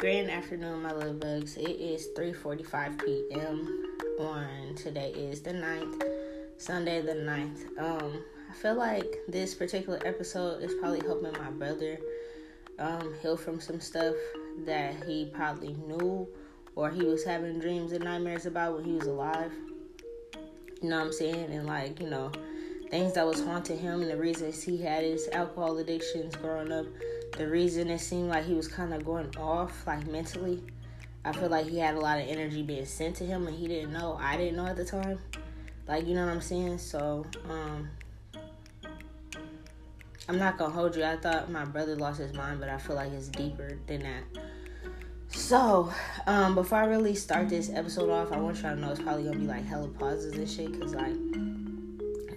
Grand afternoon, my little bugs. It is 3:45 p.m. on today is the 9th, Sunday the 9th. Um, I feel like this particular episode is probably helping my brother um heal from some stuff that he probably knew or he was having dreams and nightmares about when he was alive. You know what I'm saying? And like, you know, things that was haunting him and the reasons he had his alcohol addictions growing up the reason it seemed like he was kind of going off, like mentally, I feel like he had a lot of energy being sent to him and he didn't know. I didn't know at the time. Like, you know what I'm saying? So, um, I'm not gonna hold you. I thought my brother lost his mind, but I feel like it's deeper than that. So, um, before I really start this episode off, I want y'all to know it's probably gonna be like hella pauses and shit, cause like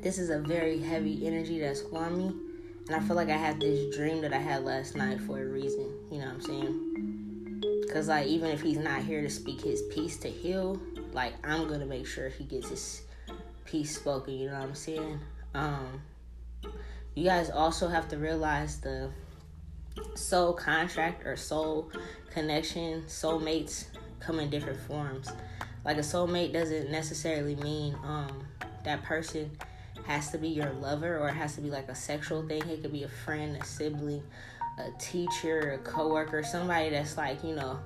this is a very heavy energy that's on me and I feel like I had this dream that I had last night for a reason. You know what I'm saying? Because, like, even if he's not here to speak his piece to heal, like, I'm going to make sure he gets his piece spoken. You know what I'm saying? Um, you guys also have to realize the soul contract or soul connection, soulmates come in different forms. Like, a soulmate doesn't necessarily mean um, that person has to be your lover or it has to be like a sexual thing. It could be a friend, a sibling, a teacher, a coworker, somebody that's like, you know,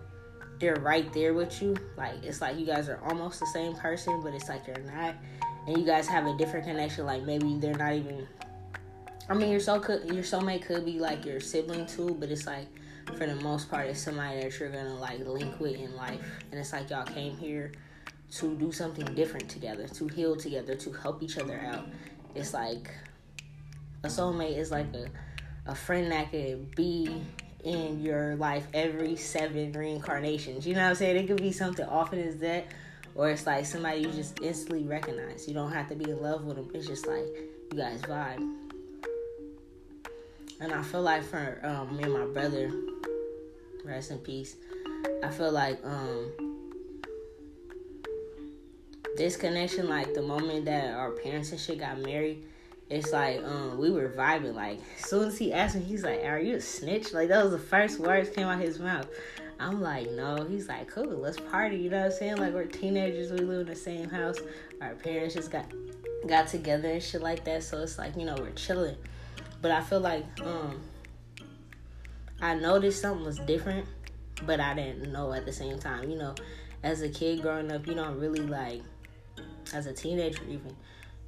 they're right there with you. Like it's like you guys are almost the same person, but it's like you're not. And you guys have a different connection. Like maybe they're not even I mean your soul could your soulmate could be like your sibling too, but it's like for the most part it's somebody that you're gonna like link with in life. And it's like y'all came here to do something different together, to heal together, to help each other out. It's like a soulmate is like a, a friend that could be in your life every seven reincarnations. You know what I'm saying? It could be something often as that, or it's like somebody you just instantly recognize. You don't have to be in love with them. It's just like you guys vibe. And I feel like for um, me and my brother, rest in peace. I feel like um, this connection, like the moment that our parents and shit got married, it's like um we were vibing. Like as soon as he asked me, he's like, "Are you a snitch?" Like that was the first words came out his mouth. I'm like, no. He's like, cool, let's party. You know what I'm saying? Like we're teenagers, we live in the same house. Our parents just got got together and shit like that. So it's like you know we're chilling. But I feel like um I noticed something was different, but I didn't know at the same time. You know, as a kid growing up, you don't really like as a teenager even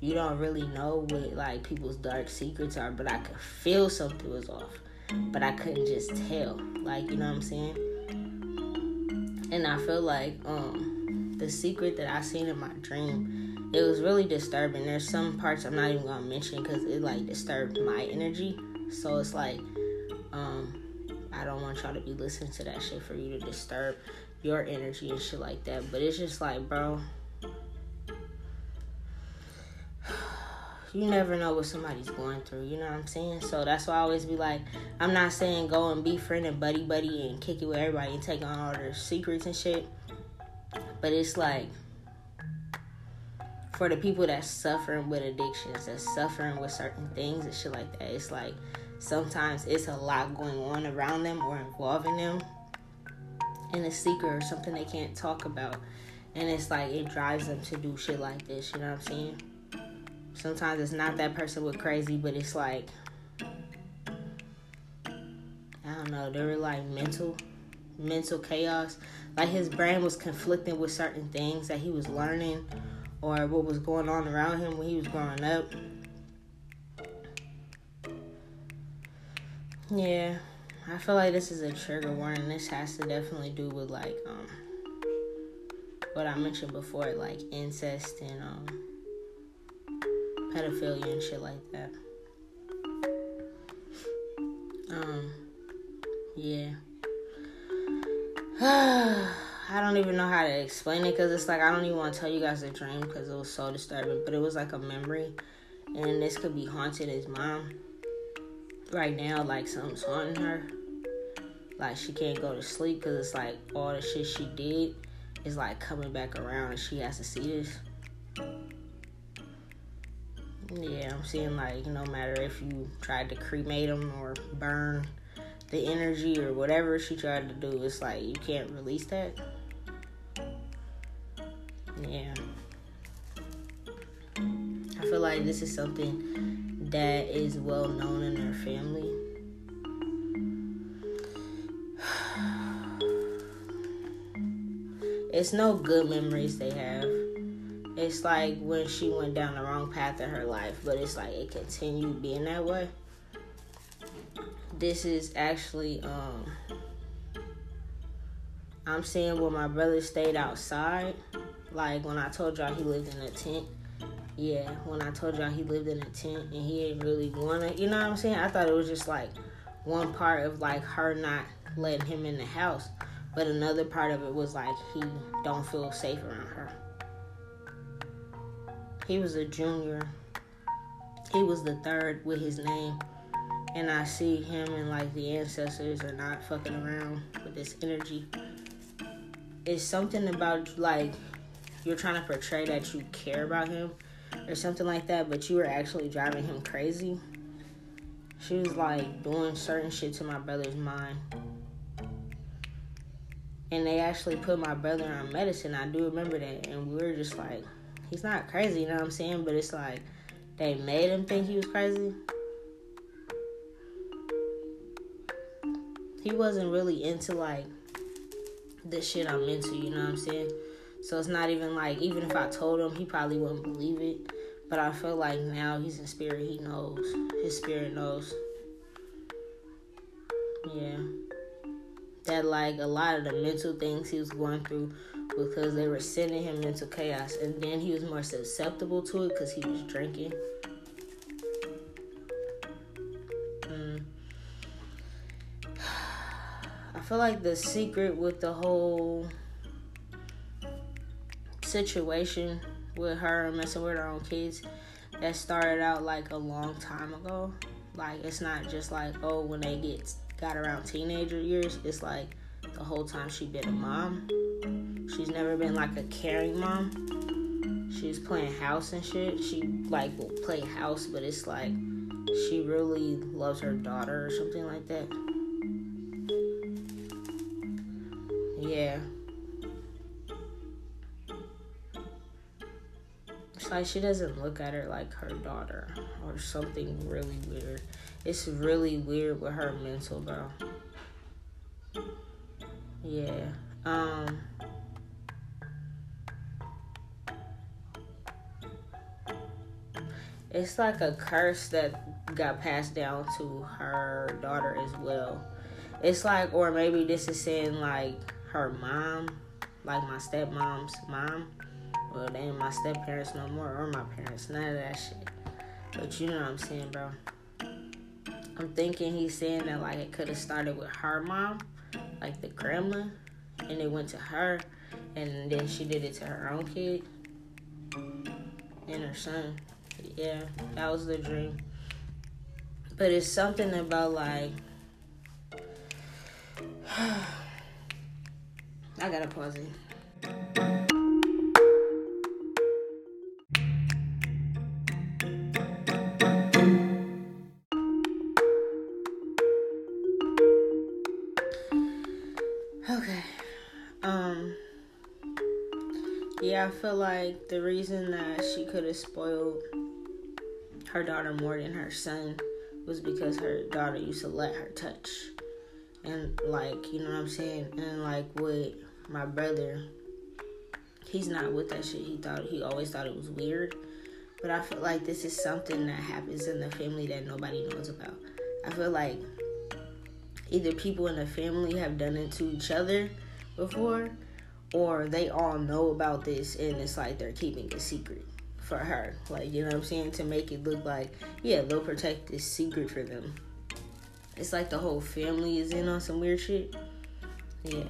you don't really know what like people's dark secrets are but i could feel something was off but i couldn't just tell like you know what i'm saying? And i feel like um the secret that i seen in my dream it was really disturbing. There's some parts i'm not even gonna mention because it like disturbed my energy. So it's like um i don't want y'all to be listening to that shit for you to disturb your energy and shit like that. But it's just like bro you never know what somebody's going through, you know what I'm saying? So that's why I always be like, I'm not saying go and be friend and buddy buddy and kick it with everybody and take on all their secrets and shit. But it's like for the people that's suffering with addictions, that's suffering with certain things and shit like that, it's like sometimes it's a lot going on around them or involving them in a secret or something they can't talk about. And it's like it drives them to do shit like this, you know what I'm saying? Sometimes it's not that person with crazy, but it's like I don't know, they were like mental mental chaos. Like his brain was conflicting with certain things that he was learning or what was going on around him when he was growing up. Yeah, I feel like this is a trigger warning. This has to definitely do with like um what I mentioned before, like incest and um pedophilia and shit like that. Um, yeah. I don't even know how to explain it because it's like I don't even want to tell you guys the dream because it was so disturbing. But it was like a memory, and this could be haunted his mom right now. Like something's haunting her. Like she can't go to sleep because it's like all the shit she did is like coming back around, and she has to see this. Yeah, I'm seeing like no matter if you tried to cremate them or burn the energy or whatever she tried to do, it's like you can't release that. Yeah. I feel like this is something that is well known in their family. It's no good memories they have. It's like when she went down the wrong path in her life, but it's like it continued being that way. This is actually um I'm seeing where my brother stayed outside. Like when I told y'all he lived in a tent. Yeah, when I told y'all he lived in a tent and he didn't really wanna you know what I'm saying? I thought it was just like one part of like her not letting him in the house. But another part of it was like he don't feel safe around her. He was a junior. He was the third with his name. And I see him and like the ancestors are not fucking around with this energy. It's something about like you're trying to portray that you care about him or something like that, but you were actually driving him crazy. She was like doing certain shit to my brother's mind. And they actually put my brother on medicine. I do remember that. And we were just like, he's not crazy, you know what I'm saying? But it's like they made him think he was crazy. He wasn't really into like the shit I'm into, you know what I'm saying? So it's not even like even if I told him, he probably wouldn't believe it. But I feel like now he's in spirit, he knows. His spirit knows. Yeah. That like a lot of the mental things he was going through because they were sending him into chaos. And then he was more susceptible to it because he was drinking. Mm. I feel like the secret with the whole situation with her messing with her own kids that started out like a long time ago. Like it's not just like oh when they get got around teenager years, it's like the whole time she been a mom. She's never been like a caring mom. She's playing house and shit. She like will play house, but it's like she really loves her daughter or something like that. Yeah. It's like she doesn't look at her like her daughter or something really weird. It's really weird with her mental, bro. Yeah. Um it's like a curse that got passed down to her daughter as well. It's like, or maybe this is saying like her mom, like my stepmom's mom. Well, they ain't my step parents no more, or my parents, none of that shit. But you know what I'm saying, bro. I'm thinking he's saying that like it could have started with her mom, like the grandma, and it went to her, and then she did it to her own kid and her son yeah, that was the dream. But it's something about like I gotta pause it. I feel like the reason that she could have spoiled her daughter more than her son was because her daughter used to let her touch. And like, you know what I'm saying? And like with my brother, he's not with that shit. He thought he always thought it was weird. But I feel like this is something that happens in the family that nobody knows about. I feel like either people in the family have done it to each other before or they all know about this and it's like they're keeping it secret for her. Like, you know what I'm saying? To make it look like, yeah, they'll protect this secret for them. It's like the whole family is in on some weird shit. Yeah.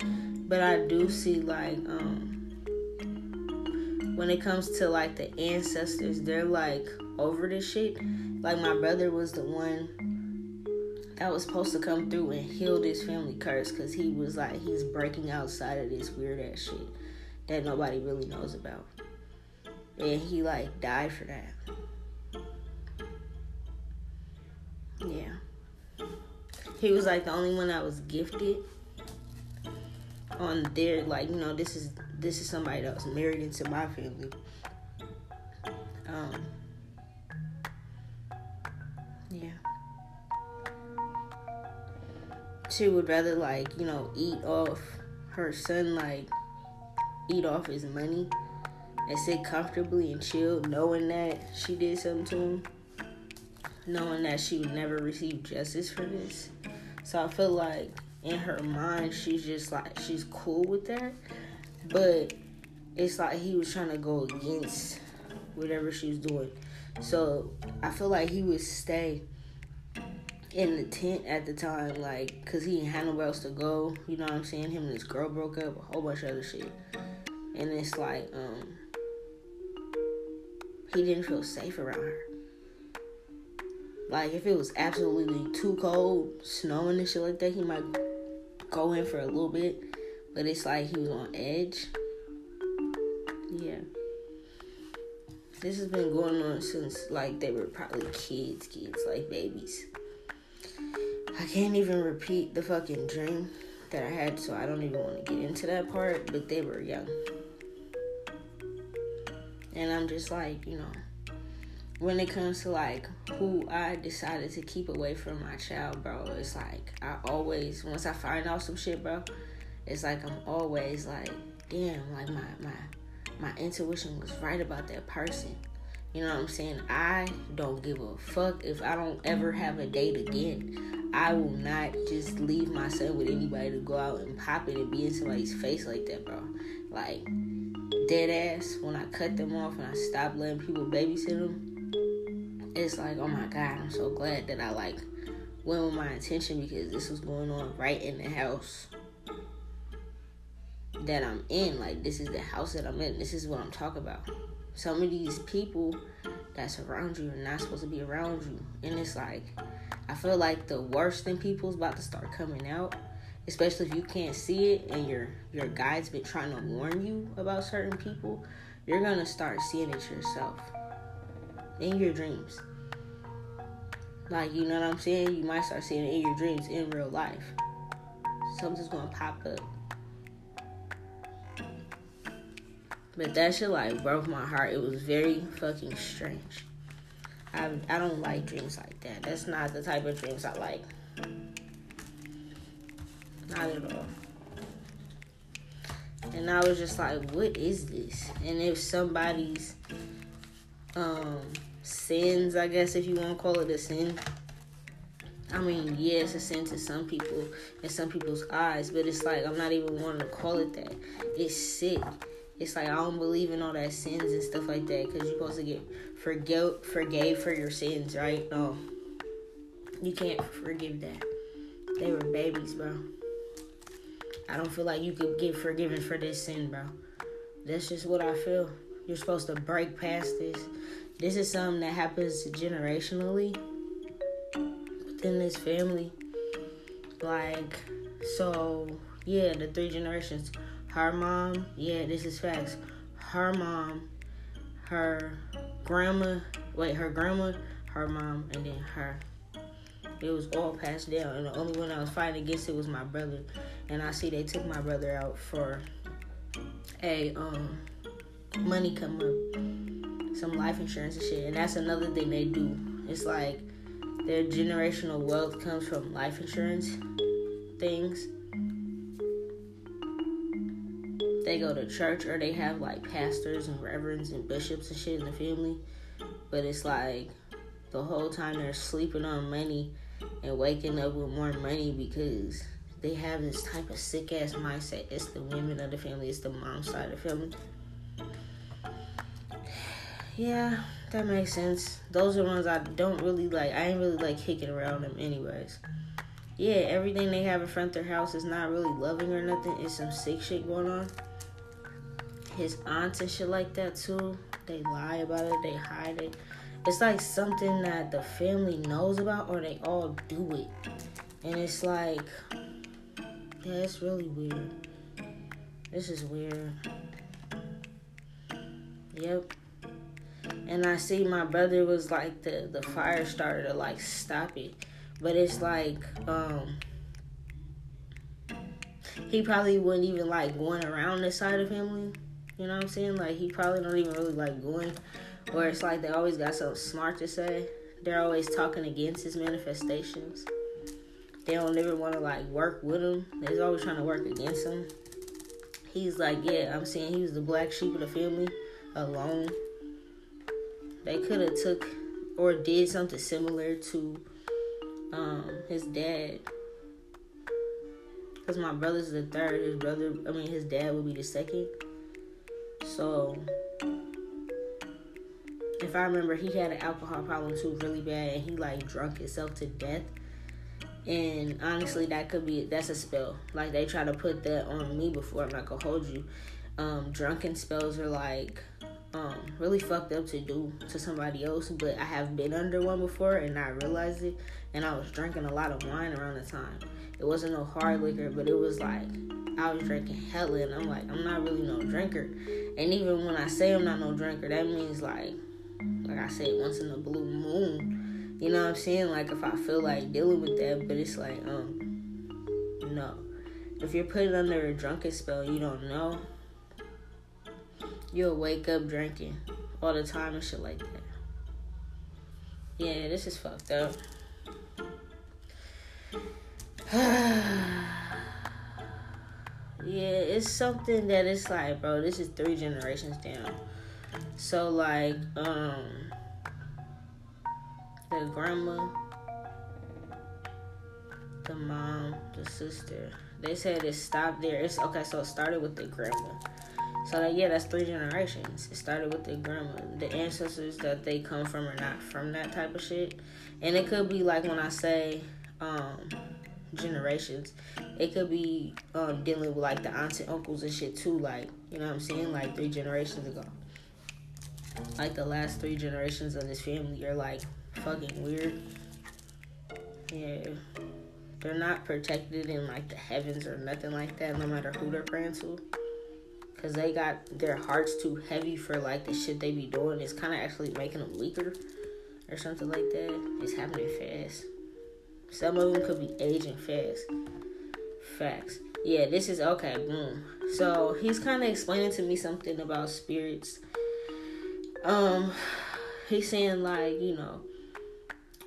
But I do see like um when it comes to like the ancestors, they're like over this shit. Like my brother was the one that was supposed to come through and heal this family curse because he was like he's breaking outside of this weird ass shit that nobody really knows about. And he like died for that. Yeah. he was like the only one that was gifted on their like you know this is this is somebody that was married into my family. Um. She would rather like you know eat off her son like eat off his money and sit comfortably and chill, knowing that she did something to him, knowing that she would never receive justice for this. So I feel like in her mind, she's just like, she's cool with that. But it's like he was trying to go against whatever she was doing. So I feel like he would stay in the tent at the time, like, cause he didn't have nowhere else to go. You know what I'm saying? Him and his girl broke up, a whole bunch of other shit. And it's like, um, he didn't feel safe around her. Like if it was absolutely too cold, snowing and shit like that, he might go in for a little bit. But it's like he was on edge. Yeah. This has been going on since like they were probably kids, kids, like babies. I can't even repeat the fucking dream that I had, so I don't even want to get into that part, but they were young. And I'm just like, you know, when it comes to like who I decided to keep away from my child, bro, it's like I always once I find out some shit, bro, it's like I'm always like, damn, like my my my intuition was right about that person. You know what I'm saying? I don't give a fuck if I don't ever have a date again. I will not just leave my son with anybody to go out and pop it and be in somebody's face like that, bro. Like dead ass when I cut them off and I stopped letting people babysit them, it's like, oh my god, I'm so glad that I like went with my intention because this was going on right in the house that I'm in. Like this is the house that I'm in. This is what I'm talking about. Some of these people that's around you are not supposed to be around you. And it's like I feel like the worst in people is about to start coming out especially if you can't see it and your your guide's been trying to warn you about certain people, you're gonna start seeing it yourself in your dreams. Like you know what I'm saying? You might start seeing it in your dreams in real life. Something's gonna pop up. But that shit like broke my heart. It was very fucking strange. I I don't like dreams like that. That's not the type of dreams I like. Not at all. And I was just like, what is this? And if somebody's um sins, I guess if you want to call it a sin. I mean, yeah, it's a sin to some people in some people's eyes, but it's like I'm not even wanting to call it that. It's sick. It's like I don't believe in all that sins and stuff like that because you're supposed to get forgive forgave for your sins, right? No, you can't forgive that. They were babies, bro. I don't feel like you could get forgiven for this sin, bro. That's just what I feel. You're supposed to break past this. This is something that happens generationally within this family. Like, so, yeah, the three generations. Her mom, yeah, this is facts. Her mom, her grandma, wait, her grandma, her mom, and then her. It was all passed down, and the only one I was fighting against it was my brother. And I see they took my brother out for a um money come up, some life insurance and shit. And that's another thing they do. It's like their generational wealth comes from life insurance things. They go to church or they have like pastors and reverends and bishops and shit in the family. But it's like the whole time they're sleeping on money and waking up with more money because they have this type of sick ass mindset. It's the women of the family, it's the mom side of the family. Yeah, that makes sense. Those are ones I don't really like. I ain't really like kicking around them, anyways. Yeah, everything they have in front of their house is not really loving or nothing. It's some sick shit going on. His aunts and shit like that too. They lie about it. They hide it it's like something that the family knows about or they all do it. And it's like, yeah, it's really weird. This is weird. Yep. And I see my brother was like the the fire starter to like stop it. But it's like, um, he probably wouldn't even like going around this side of family. You know what I'm saying? Like he probably don't even really like going where it's like they always got something smart to say. They're always talking against his manifestations. They don't ever want to like work with him. They're always trying to work against him. He's like, yeah, I'm saying he was the black sheep of the family alone. They could have took or did something similar to um, his dad because my brother's the third. His brother, I mean, his dad would be the second. So, if I remember, he had an alcohol problem too, really bad, and he like drunk himself to death. And honestly, that could be that's a spell. Like they try to put that on me before. I'm not gonna hold you. Um, drunken spells are like um, really fucked up to do to somebody else, but I have been under one before and I realized it. And I was drinking a lot of wine around the time. It wasn't no hard liquor, but it was like I was drinking hella, and I'm like, I'm not really no drinker. And even when I say I'm not no drinker, that means like, like I said, once in a blue moon. You know what I'm saying? Like if I feel like dealing with that, but it's like, um, no. If you're put under a drunken spell, you don't know. You'll wake up drinking all the time and shit like that. Yeah, this is fucked up. yeah, it's something that it's like, bro, this is three generations down. So like, um the grandma, the mom, the sister. They said it stopped there. It's okay, so it started with the grandma. So like, yeah, that's three generations. It started with the grandma. The ancestors that they come from are not from that type of shit. And it could be like when I say, um, generations. It could be um, dealing with like the aunts and uncles and shit too. Like you know what I'm saying? Like three generations ago. Like the last three generations of this family are like fucking weird. Yeah. They're not protected in like the heavens or nothing like that, no matter who they're praying to. Cause they got their hearts too heavy for like the shit they be doing. It's kind of actually making them weaker, or something like that. It's happening fast. Some of them could be aging fast. Facts. Yeah, this is okay. Boom. So he's kind of explaining to me something about spirits. Um, he's saying like you know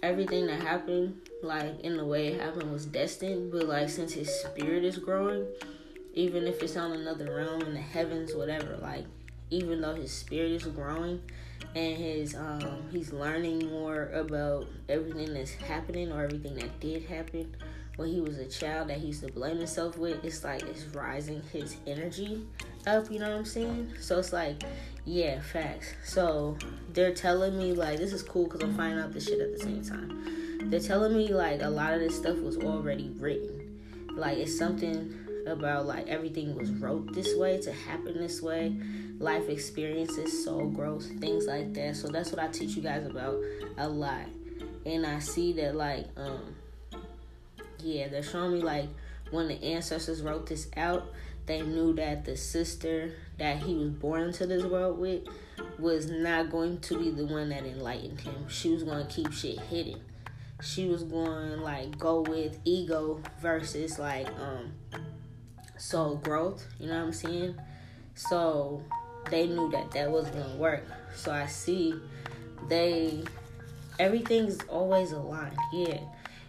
everything that happened like in the way it happened was destined, but like since his spirit is growing, even if it's on another realm in the heavens, whatever, like even though his spirit is growing, and his um he's learning more about everything that's happening or everything that did happen. When he was a child that he used to blame himself with it's like it's rising his energy up you know what i'm saying? So it's like yeah facts. So they're telling me like this is cool because i'm finding out this shit at the same time. They're telling me like a lot of this stuff was already written. Like it's something about like everything was wrote this way to happen this way life experiences, soul growth, things like that. So that's what I teach you guys about a lot. And I see that like um yeah, they're showing me like when the ancestors wrote this out, they knew that the sister that he was born into this world with was not going to be the one that enlightened him. She was going to keep shit hidden. She was going like go with ego versus like um soul growth, you know what I'm saying? So they knew that that wasn't gonna work. So I see they everything's always aligned. Yeah.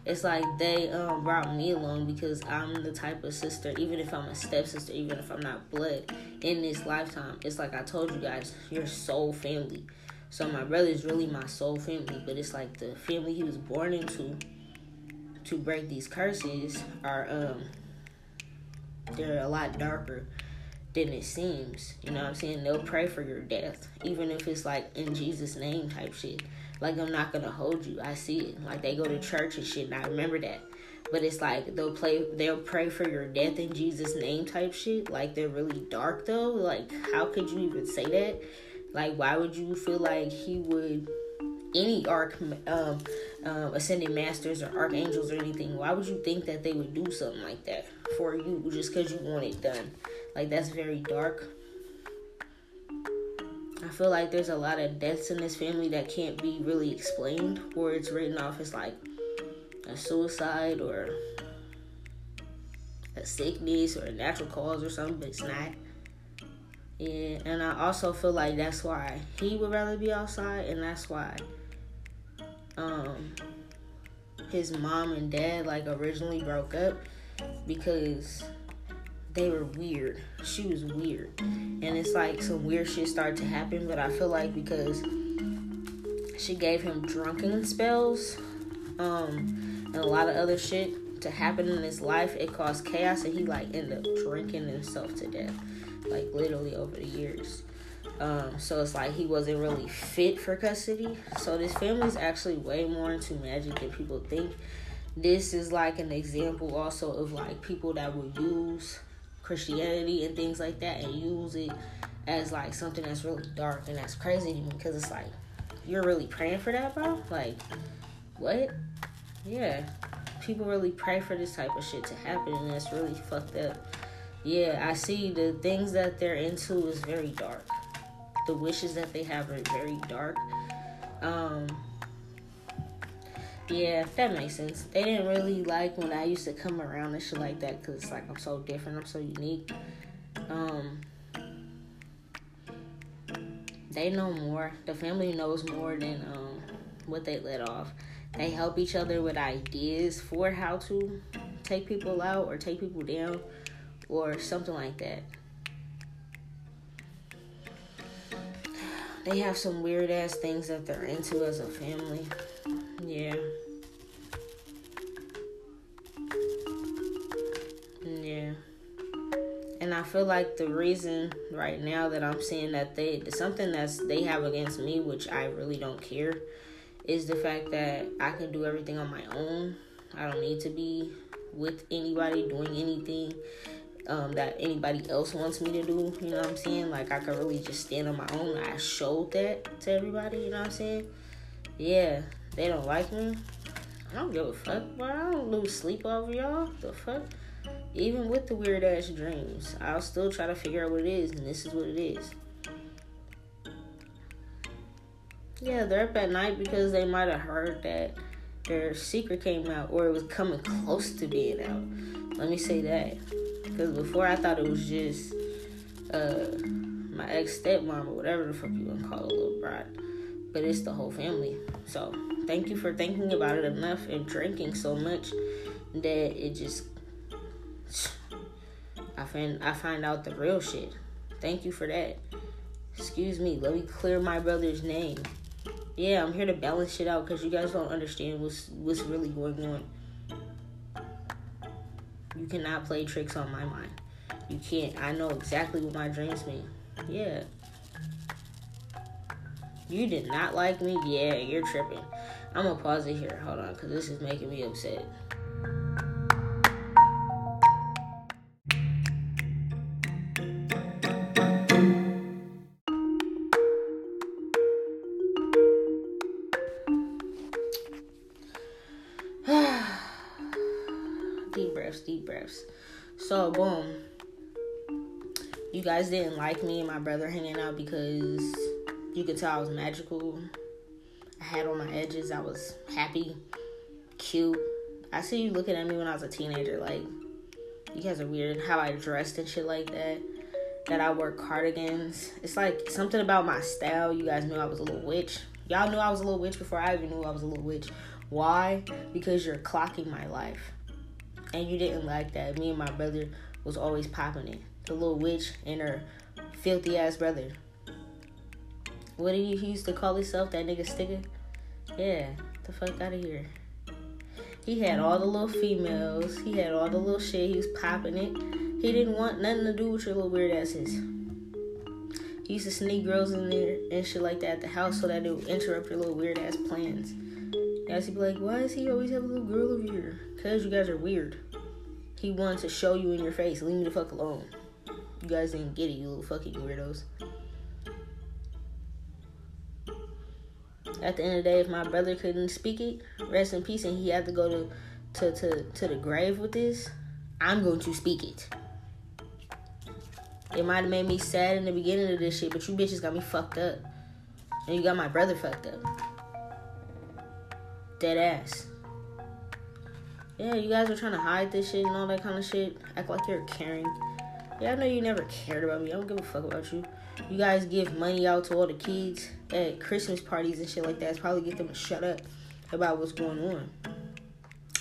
It's like they um, brought me along because I'm the type of sister, even if I'm a stepsister, even if I'm not blood in this lifetime. It's like I told you guys, your soul family. So my brother is really my soul family, but it's like the family he was born into to break these curses are um they're a lot darker than it seems. You know what I'm saying? They'll pray for your death, even if it's like in Jesus' name type shit. Like I'm not gonna hold you. I see it. Like they go to church and shit, and I remember that. But it's like they'll play, they'll pray for your death in Jesus' name type shit. Like they're really dark though. Like how could you even say that? Like why would you feel like he would? Any arc, um, um, ascending masters or archangels or anything, why would you think that they would do something like that for you just because you want it done? Like that's very dark. I feel like there's a lot of deaths in this family that can't be really explained, or it's written off as like a suicide or a sickness or a natural cause or something, but it's not. Yeah, and I also feel like that's why he would rather be outside, and that's why um his mom and dad like originally broke up because they were weird. She was weird. And it's like some weird shit started to happen, but I feel like because she gave him drunken spells, um, and a lot of other shit to happen in his life, it caused chaos and he like ended up drinking himself to death. Like literally over the years. Um, so it's like he wasn't really fit for custody. So this family is actually way more into magic than people think. This is like an example also of like people that will use Christianity and things like that and use it as like something that's really dark and that's crazy to me because it's like you're really praying for that, bro. Like what? Yeah, people really pray for this type of shit to happen, and that's really fucked up. Yeah, I see the things that they're into is very dark. The wishes that they have are very dark. Um, yeah, that makes sense. They didn't really like when I used to come around and shit like that because like I'm so different, I'm so unique. Um, they know more. The family knows more than um, what they let off. They help each other with ideas for how to take people out or take people down or something like that. They have some weird ass things that they're into as a family. Yeah. Yeah. And I feel like the reason right now that I'm seeing that they something that's they have against me, which I really don't care, is the fact that I can do everything on my own. I don't need to be with anybody doing anything um, that anybody else wants me to do. You know what I'm saying? Like I could really just stand on my own. I showed that to everybody. You know what I'm saying? Yeah, they don't like me. I don't give a fuck, but I don't lose sleep over y'all. The fuck? Even with the weird ass dreams, I'll still try to figure out what it is, and this is what it is. Yeah, they're up at night because they might have heard that their secret came out or it was coming close to being out. Let me say that. Because before I thought it was just uh, my ex stepmom or whatever the fuck you want to call a little bride. But it's the whole family. So thank you for thinking about it enough and drinking so much that it just I find I find out the real shit. Thank you for that. Excuse me, let me clear my brother's name. Yeah, I'm here to balance shit out because you guys don't understand what's what's really going on. You cannot play tricks on my mind. You can't. I know exactly what my dreams mean. Yeah. You did not like me? Yeah, you're tripping. I'm gonna pause it here. Hold on, because this is making me upset. So, boom. You guys didn't like me and my brother hanging out because you could tell I was magical. I had on my edges. I was happy, cute. I see you looking at me when I was a teenager. Like, you guys are weird. How I dressed and shit like that. That I wore cardigans. It's like something about my style. You guys knew I was a little witch. Y'all knew I was a little witch before I even knew I was a little witch. Why? Because you're clocking my life. And you didn't like that. Me and my brother was always popping it. The little witch and her filthy ass brother. What did he used to call himself? That nigga sticker? Yeah, the fuck out of here. He had all the little females. He had all the little shit. He was popping it. He didn't want nothing to do with your little weird asses. He used to sneak girls in there and shit like that at the house so that it would interrupt your little weird ass plans. Guys, he'd be like, why does he always have a little girl over here? Cause you guys are weird. He wanted to show you in your face. Leave me the fuck alone. You guys didn't get it, you little fucking weirdos. At the end of the day, if my brother couldn't speak it, rest in peace, and he had to go to to, to, to the grave with this, I'm going to speak it. It might have made me sad in the beginning of this shit, but you bitches got me fucked up. And you got my brother fucked up. Dead ass. Yeah, you guys are trying to hide this shit and all that kind of shit. Act like you're caring. Yeah, I know you never cared about me. I don't give a fuck about you. You guys give money out to all the kids at Christmas parties and shit like that. It's probably get them to shut up about what's going on.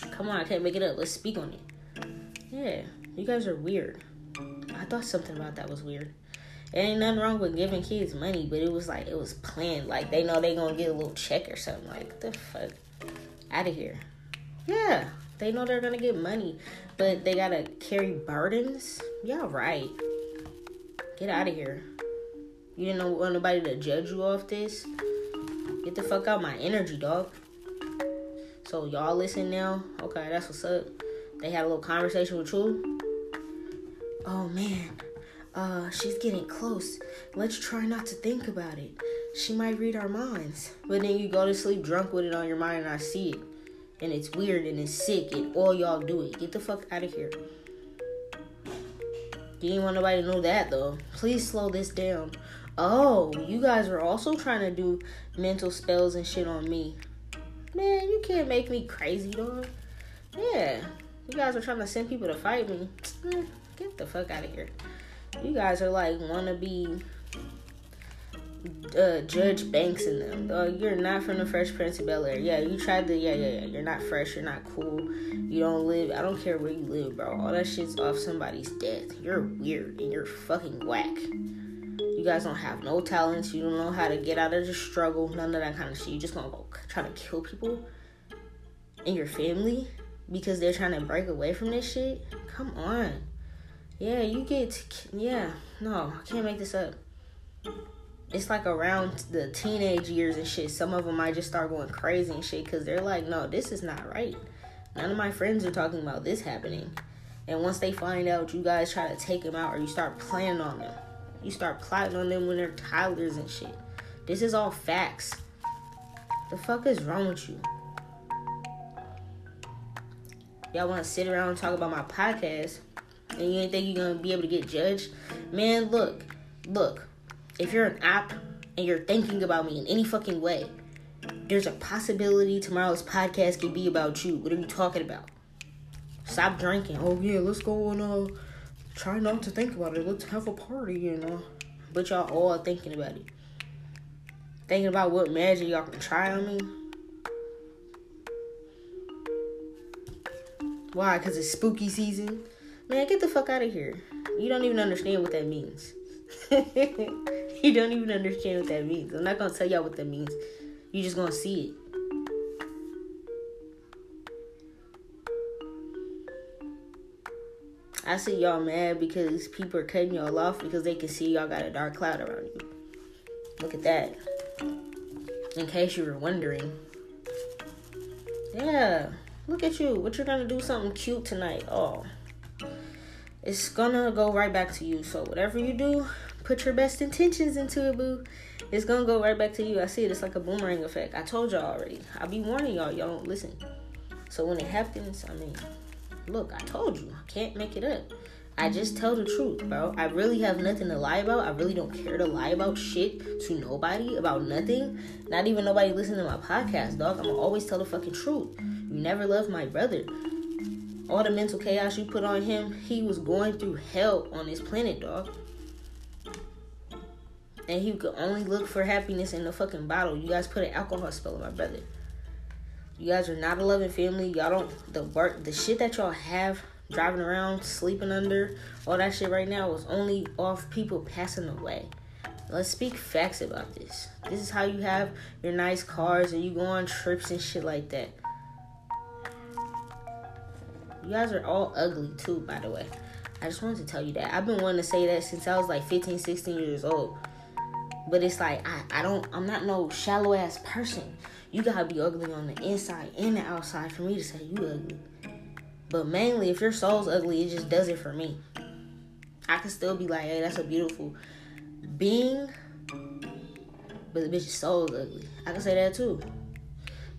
Come on, I can't make it up. Let's speak on it. Yeah, you guys are weird. I thought something about that was weird. It ain't nothing wrong with giving kids money, but it was like it was planned. Like they know they gonna get a little check or something. Like the fuck, out of here. Yeah, they know they're gonna get money, but they gotta carry burdens. Yeah, right. Get out of here. You didn't want nobody to judge you off this. Get the fuck out my energy, dog. So y'all listen now. Okay, that's what's up. They had a little conversation with you. Oh man, uh, she's getting close. Let's try not to think about it. She might read our minds. But then you go to sleep drunk with it on your mind and I see it. And it's weird and it's sick and all y'all do it. Get the fuck out of here. You didn't want nobody to know that though. Please slow this down. Oh, you guys are also trying to do mental spells and shit on me. Man, you can't make me crazy, dog. Yeah, you guys are trying to send people to fight me. Get the fuck out of here. You guys are like wanna be uh, Judge Banks in them. You're not from the Fresh Prince of Bel Air. Yeah, you tried to. Yeah, yeah, yeah. You're not fresh. You're not cool. You don't live. I don't care where you live, bro. All that shit's off somebody's death. You're weird and you're fucking whack. You guys don't have no talents. You don't know how to get out of the struggle. None of that kind of shit. You just gonna go try to kill people in your family because they're trying to break away from this shit. Come on. Yeah, you get. yeah, no, I can't make this up. It's like around the teenage years and shit. Some of them might just start going crazy and shit because they're like, no, this is not right. None of my friends are talking about this happening. And once they find out, you guys try to take them out or you start planning on them. You start plotting on them when they're toddlers and shit. This is all facts. The fuck is wrong with you? Y'all want to sit around and talk about my podcast and you ain't think you're gonna be able to get judged, man, look, look. If you're an app and you're thinking about me in any fucking way, there's a possibility tomorrow's podcast could be about you. What are you talking about? Stop drinking. Oh yeah, let's go and uh try not to think about it. Let's have a party, you know. But y'all all thinking about it. Thinking about what magic y'all can try on me. Why? Cause it's spooky season. Man, get the fuck out of here. You don't even understand what that means. you don't even understand what that means. I'm not gonna tell y'all what that means. You just gonna see it. I see y'all mad because people are cutting y'all off because they can see y'all got a dark cloud around you. Look at that. In case you were wondering. Yeah. Look at you. What you're gonna do something cute tonight. Oh it's gonna go right back to you. So whatever you do, put your best intentions into it, boo. It's gonna go right back to you. I see it. It's like a boomerang effect. I told y'all already. I be warning y'all. Y'all don't listen. So when it happens, I mean, look, I told you. I can't make it up. I just tell the truth, bro. I really have nothing to lie about. I really don't care to lie about shit to nobody, about nothing. Not even nobody listening to my podcast, dog. I'm always tell the fucking truth. You never loved my brother all the mental chaos you put on him, he was going through hell on this planet, dog. And he could only look for happiness in the fucking bottle. You guys put an alcohol spell on my brother. You guys are not a loving family. Y'all don't the work the shit that y'all have driving around, sleeping under, all that shit right now was only off people passing away. Let's speak facts about this. This is how you have your nice cars and you go on trips and shit like that. You guys are all ugly too, by the way. I just wanted to tell you that. I've been wanting to say that since I was like 15, 16 years old. But it's like I, I don't I'm not no shallow ass person. You gotta be ugly on the inside and the outside for me to say you ugly. But mainly if your soul's ugly, it just does it for me. I can still be like, hey, that's a beautiful being. But the bitch's soul is ugly. I can say that too.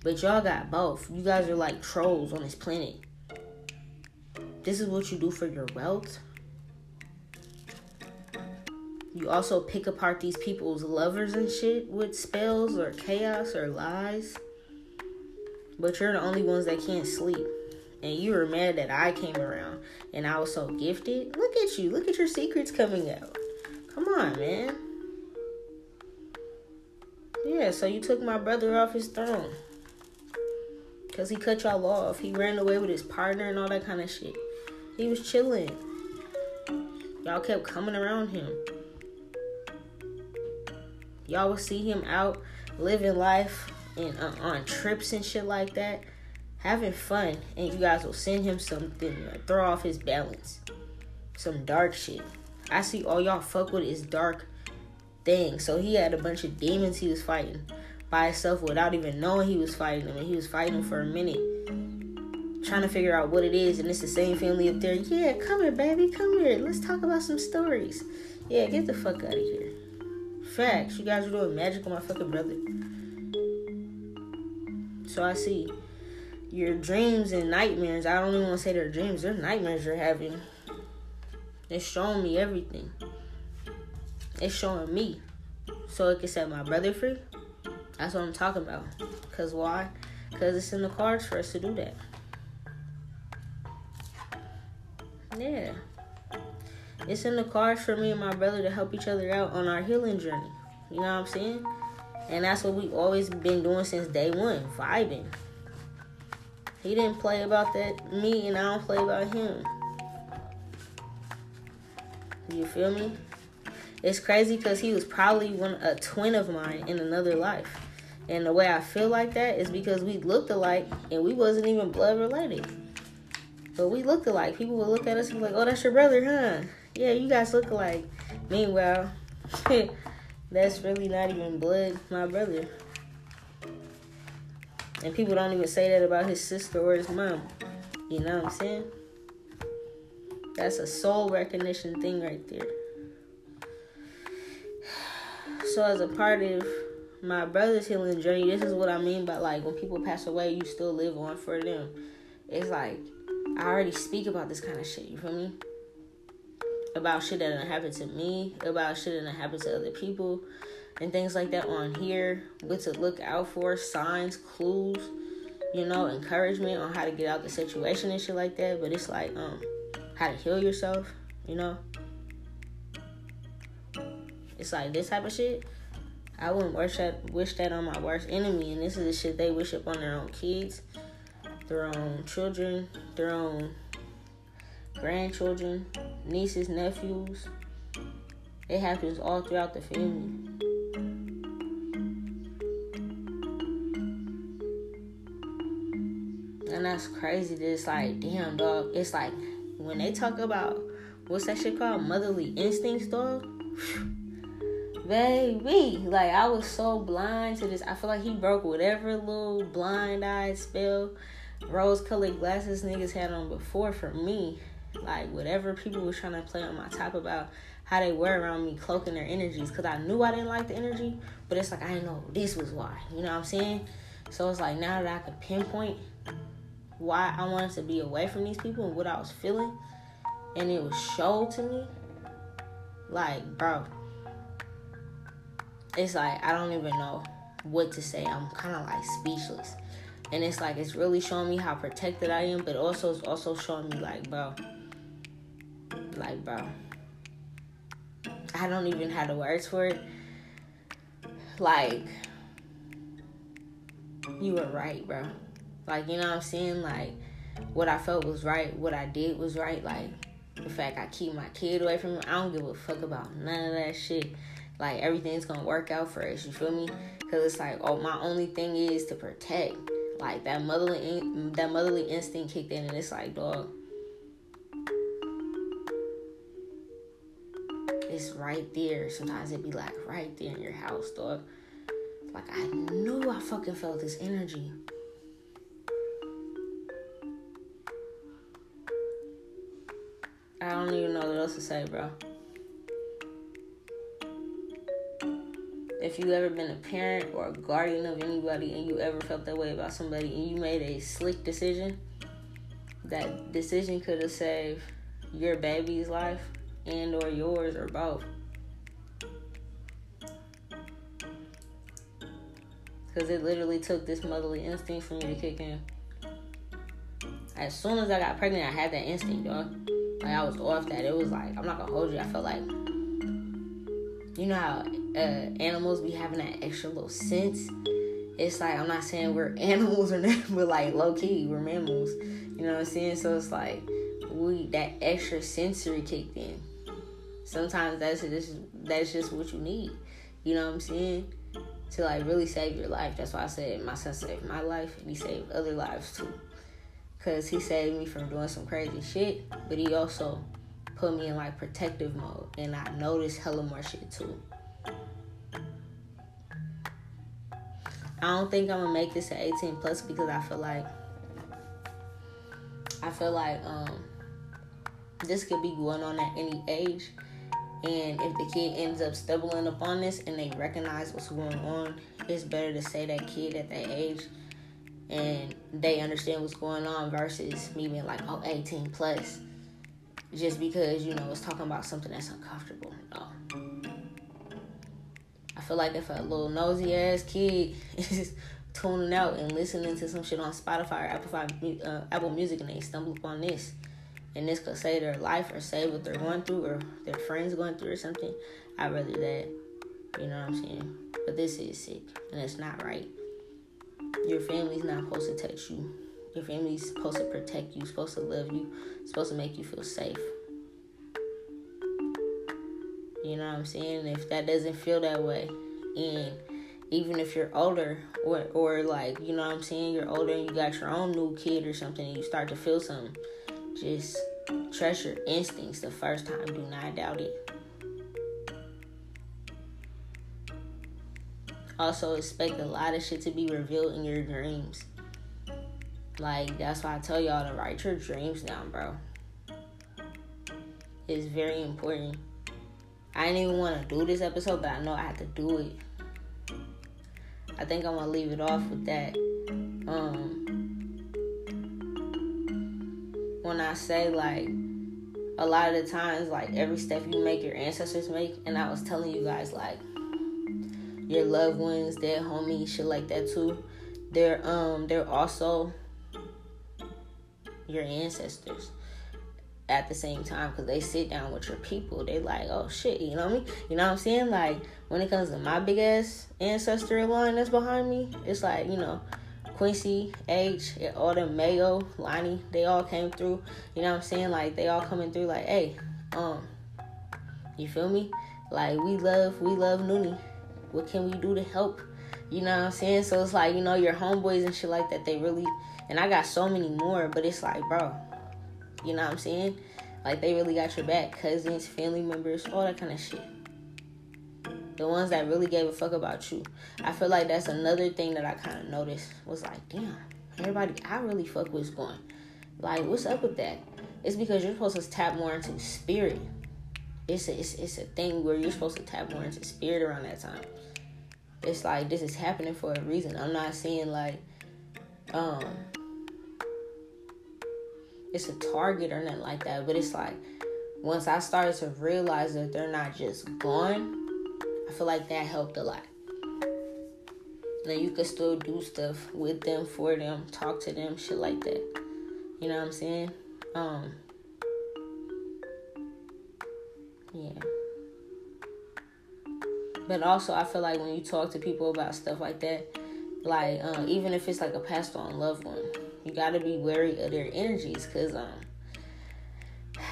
But y'all got both. You guys are like trolls on this planet this is what you do for your wealth. You also pick apart these people's lovers and shit with spells or chaos or lies. But you're the only ones that can't sleep. and you were mad that I came around and I was so gifted. Look at you. Look at your secrets coming out. Come on, man. Yeah, so you took my brother off his throne. Because he cut y'all off. He ran away with his partner and all that kind of shit. He was chilling. Y'all kept coming around him. Y'all would see him out living life and uh, on trips and shit like that, having fun, and you guys will send him something throw off his balance. Some dark shit. I see all y'all fuck with is dark thing. So he had a bunch of demons he was fighting by himself without even knowing he was fighting them. And he was fighting for a minute. Trying to figure out what it is. And it's the same family up there. Yeah, come here, baby. Come here. Let's talk about some stories. Yeah, get the fuck out of here. Facts. You guys are doing magic on my fucking brother. So I see your dreams and nightmares. I don't even want to say they're dreams. They're nightmares you're having. It's showing me everything. It's showing me. So it can set my brother free. That's what I'm talking about. Cause why? Cause it's in the cards for us to do that. Yeah. It's in the cards for me and my brother to help each other out on our healing journey. You know what I'm saying? And that's what we've always been doing since day one, vibing. He didn't play about that me and I don't play about him. You feel me? It's crazy because he was probably one a twin of mine in another life. And the way I feel like that is because we looked alike and we wasn't even blood related. But we looked alike. People would look at us and be like, oh, that's your brother, huh? Yeah, you guys look alike. Meanwhile, that's really not even blood, my brother. And people don't even say that about his sister or his mom. You know what I'm saying? That's a soul recognition thing right there. So, as a part of my brother's healing journey, this is what I mean by like when people pass away, you still live on for them. It's like I already speak about this kind of shit. You feel me? About shit that didn't happen to me, about shit that didn't happen to other people, and things like that on here. What to look out for, signs, clues, you know, encouragement on how to get out the situation and shit like that. But it's like um how to heal yourself, you know. It's like this type of shit. I wouldn't wish that wish that on my worst enemy, and this is the shit they wish up on their own kids, their own children, their own grandchildren, nieces, nephews. It happens all throughout the family. And that's crazy. That it's like, damn, dog. It's like when they talk about what's that shit called? Motherly instincts, dog. Baby, like I was so blind to this. I feel like he broke whatever little blind eye spell, rose colored glasses niggas had on before for me. Like whatever people was trying to play on my top about how they were around me, cloaking their energies, because I knew I didn't like the energy, but it's like I didn't know this was why. You know what I'm saying? So it's like now that I could pinpoint why I wanted to be away from these people and what I was feeling, and it was showed to me. Like, bro, it's like I don't even know what to say. I'm kind of like speechless. And it's like it's really showing me how protected I am, but also it's also showing me like, bro, like, bro, I don't even have the words for it. Like, you were right, bro. Like, you know what I'm saying? Like, what I felt was right. What I did was right. Like, the fact I keep my kid away from him, I don't give a fuck about none of that shit like everything's gonna work out for us. You feel me? Because it's like, oh, my only thing is to protect. Like that motherly, in, that motherly instinct kicked in, and it's like, dog, it's right there. Sometimes it'd be like right there in your house, dog. Like I knew I fucking felt this energy. I don't even know what else to say, bro. If you ever been a parent or a guardian of anybody and you ever felt that way about somebody and you made a slick decision, that decision could have saved your baby's life and or yours or both. Because it literally took this motherly instinct for me to kick in. As soon as I got pregnant, I had that instinct, dog. Like I was off that. It was like I'm not gonna hold you. I felt like you know how uh, animals be having that extra little sense. It's like I'm not saying we're animals or nothing, but like low key we're mammals. You know what I'm saying? So it's like we that extra sensory kicked in. Sometimes that's just that's just what you need. You know what I'm saying? To like really save your life. That's why I said my son saved my life and he saved other lives too. Cause he saved me from doing some crazy shit, but he also put me in like protective mode and I noticed hella more shit too. I don't think I'm gonna make this an 18 plus because I feel like I feel like um this could be going on at any age and if the kid ends up stumbling upon this and they recognize what's going on, it's better to say that kid at that age and they understand what's going on versus me being like, oh, 18 plus. Just because, you know, it's talking about something that's uncomfortable. No. I feel like if a little nosy ass kid is tuning out and listening to some shit on Spotify or Apple, uh, Apple Music and they stumble upon this, and this could save their life or save what they're going through or their friends going through or something, I'd rather that. You know what I'm saying? But this is sick and it's not right. Your family's not supposed to touch you. Your family's supposed to protect you, supposed to love you, supposed to make you feel safe. You know what I'm saying? If that doesn't feel that way, and even if you're older or or like, you know what I'm saying, you're older and you got your own new kid or something and you start to feel something, just trust your instincts the first time. Do not doubt it. also expect a lot of shit to be revealed in your dreams. Like that's why I tell y'all to write your dreams down, bro. It's very important. I didn't even want to do this episode, but I know I had to do it. I think I'm gonna leave it off with that. Um when I say like a lot of the times like every step you make your ancestors make and I was telling you guys like your loved ones, their homies, shit like that too. They're um they're also your ancestors at the same time because they sit down with your people. They like, oh shit, you know I mean? You know what I'm saying? Like when it comes to my big ass ancestry line that's behind me, it's like you know. Quincy, H, all Mayo, Lonnie, they all came through. You know what I'm saying? Like they all coming through. Like, hey, um, you feel me? Like we love, we love Noonie. What can we do to help? You know what I'm saying? So it's like, you know, your homeboys and shit like that, they really, and I got so many more, but it's like, bro, you know what I'm saying? Like, they really got your back. Cousins, family members, all that kind of shit. The ones that really gave a fuck about you. I feel like that's another thing that I kind of noticed was like, damn, everybody I really fuck with going. Like, what's up with that? It's because you're supposed to tap more into spirit. It's a, it's, it's a thing where you're supposed to tap more into spirit around that time it's like this is happening for a reason. I'm not saying like um it's a target or nothing like that, but it's like once I started to realize that they're not just gone, I feel like that helped a lot. Now you could still do stuff with them, for them, talk to them, shit like that. You know what I'm saying? Um yeah. But also, I feel like when you talk to people about stuff like that, like um, even if it's like a passed on loved one, you got to be wary of their energies because um,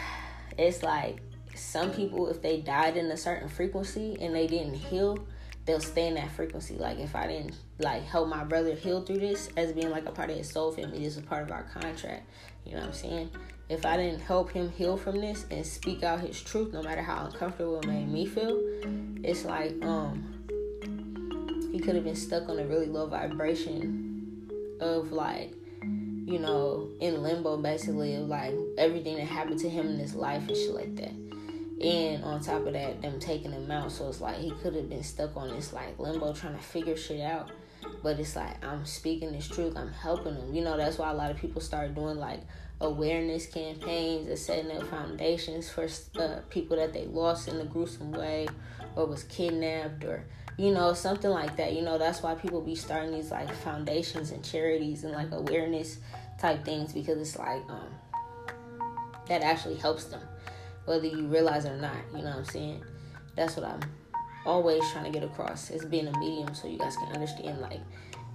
it's like some people, if they died in a certain frequency and they didn't heal, they'll stay in that frequency. Like if I didn't like help my brother heal through this as being like a part of his soul family, this is part of our contract. You know what I'm saying? if I didn't help him heal from this and speak out his truth, no matter how uncomfortable it made me feel, it's like um he could have been stuck on a really low vibration of like you know in limbo basically like everything that happened to him in his life and shit like that. And on top of that them taking him out so it's like he could have been stuck on this like limbo trying to figure shit out. But it's like i'm speaking this truth i'm helping him. You know that's why a lot of people start doing like awareness campaigns and setting up foundations for uh, people that they lost in a gruesome way or was kidnapped or you know, something like that. You know, that's why people be starting these like foundations and charities and like awareness type things because it's like um that actually helps them, whether you realize it or not. You know what I'm saying? That's what I'm always trying to get across it's being a medium so you guys can understand like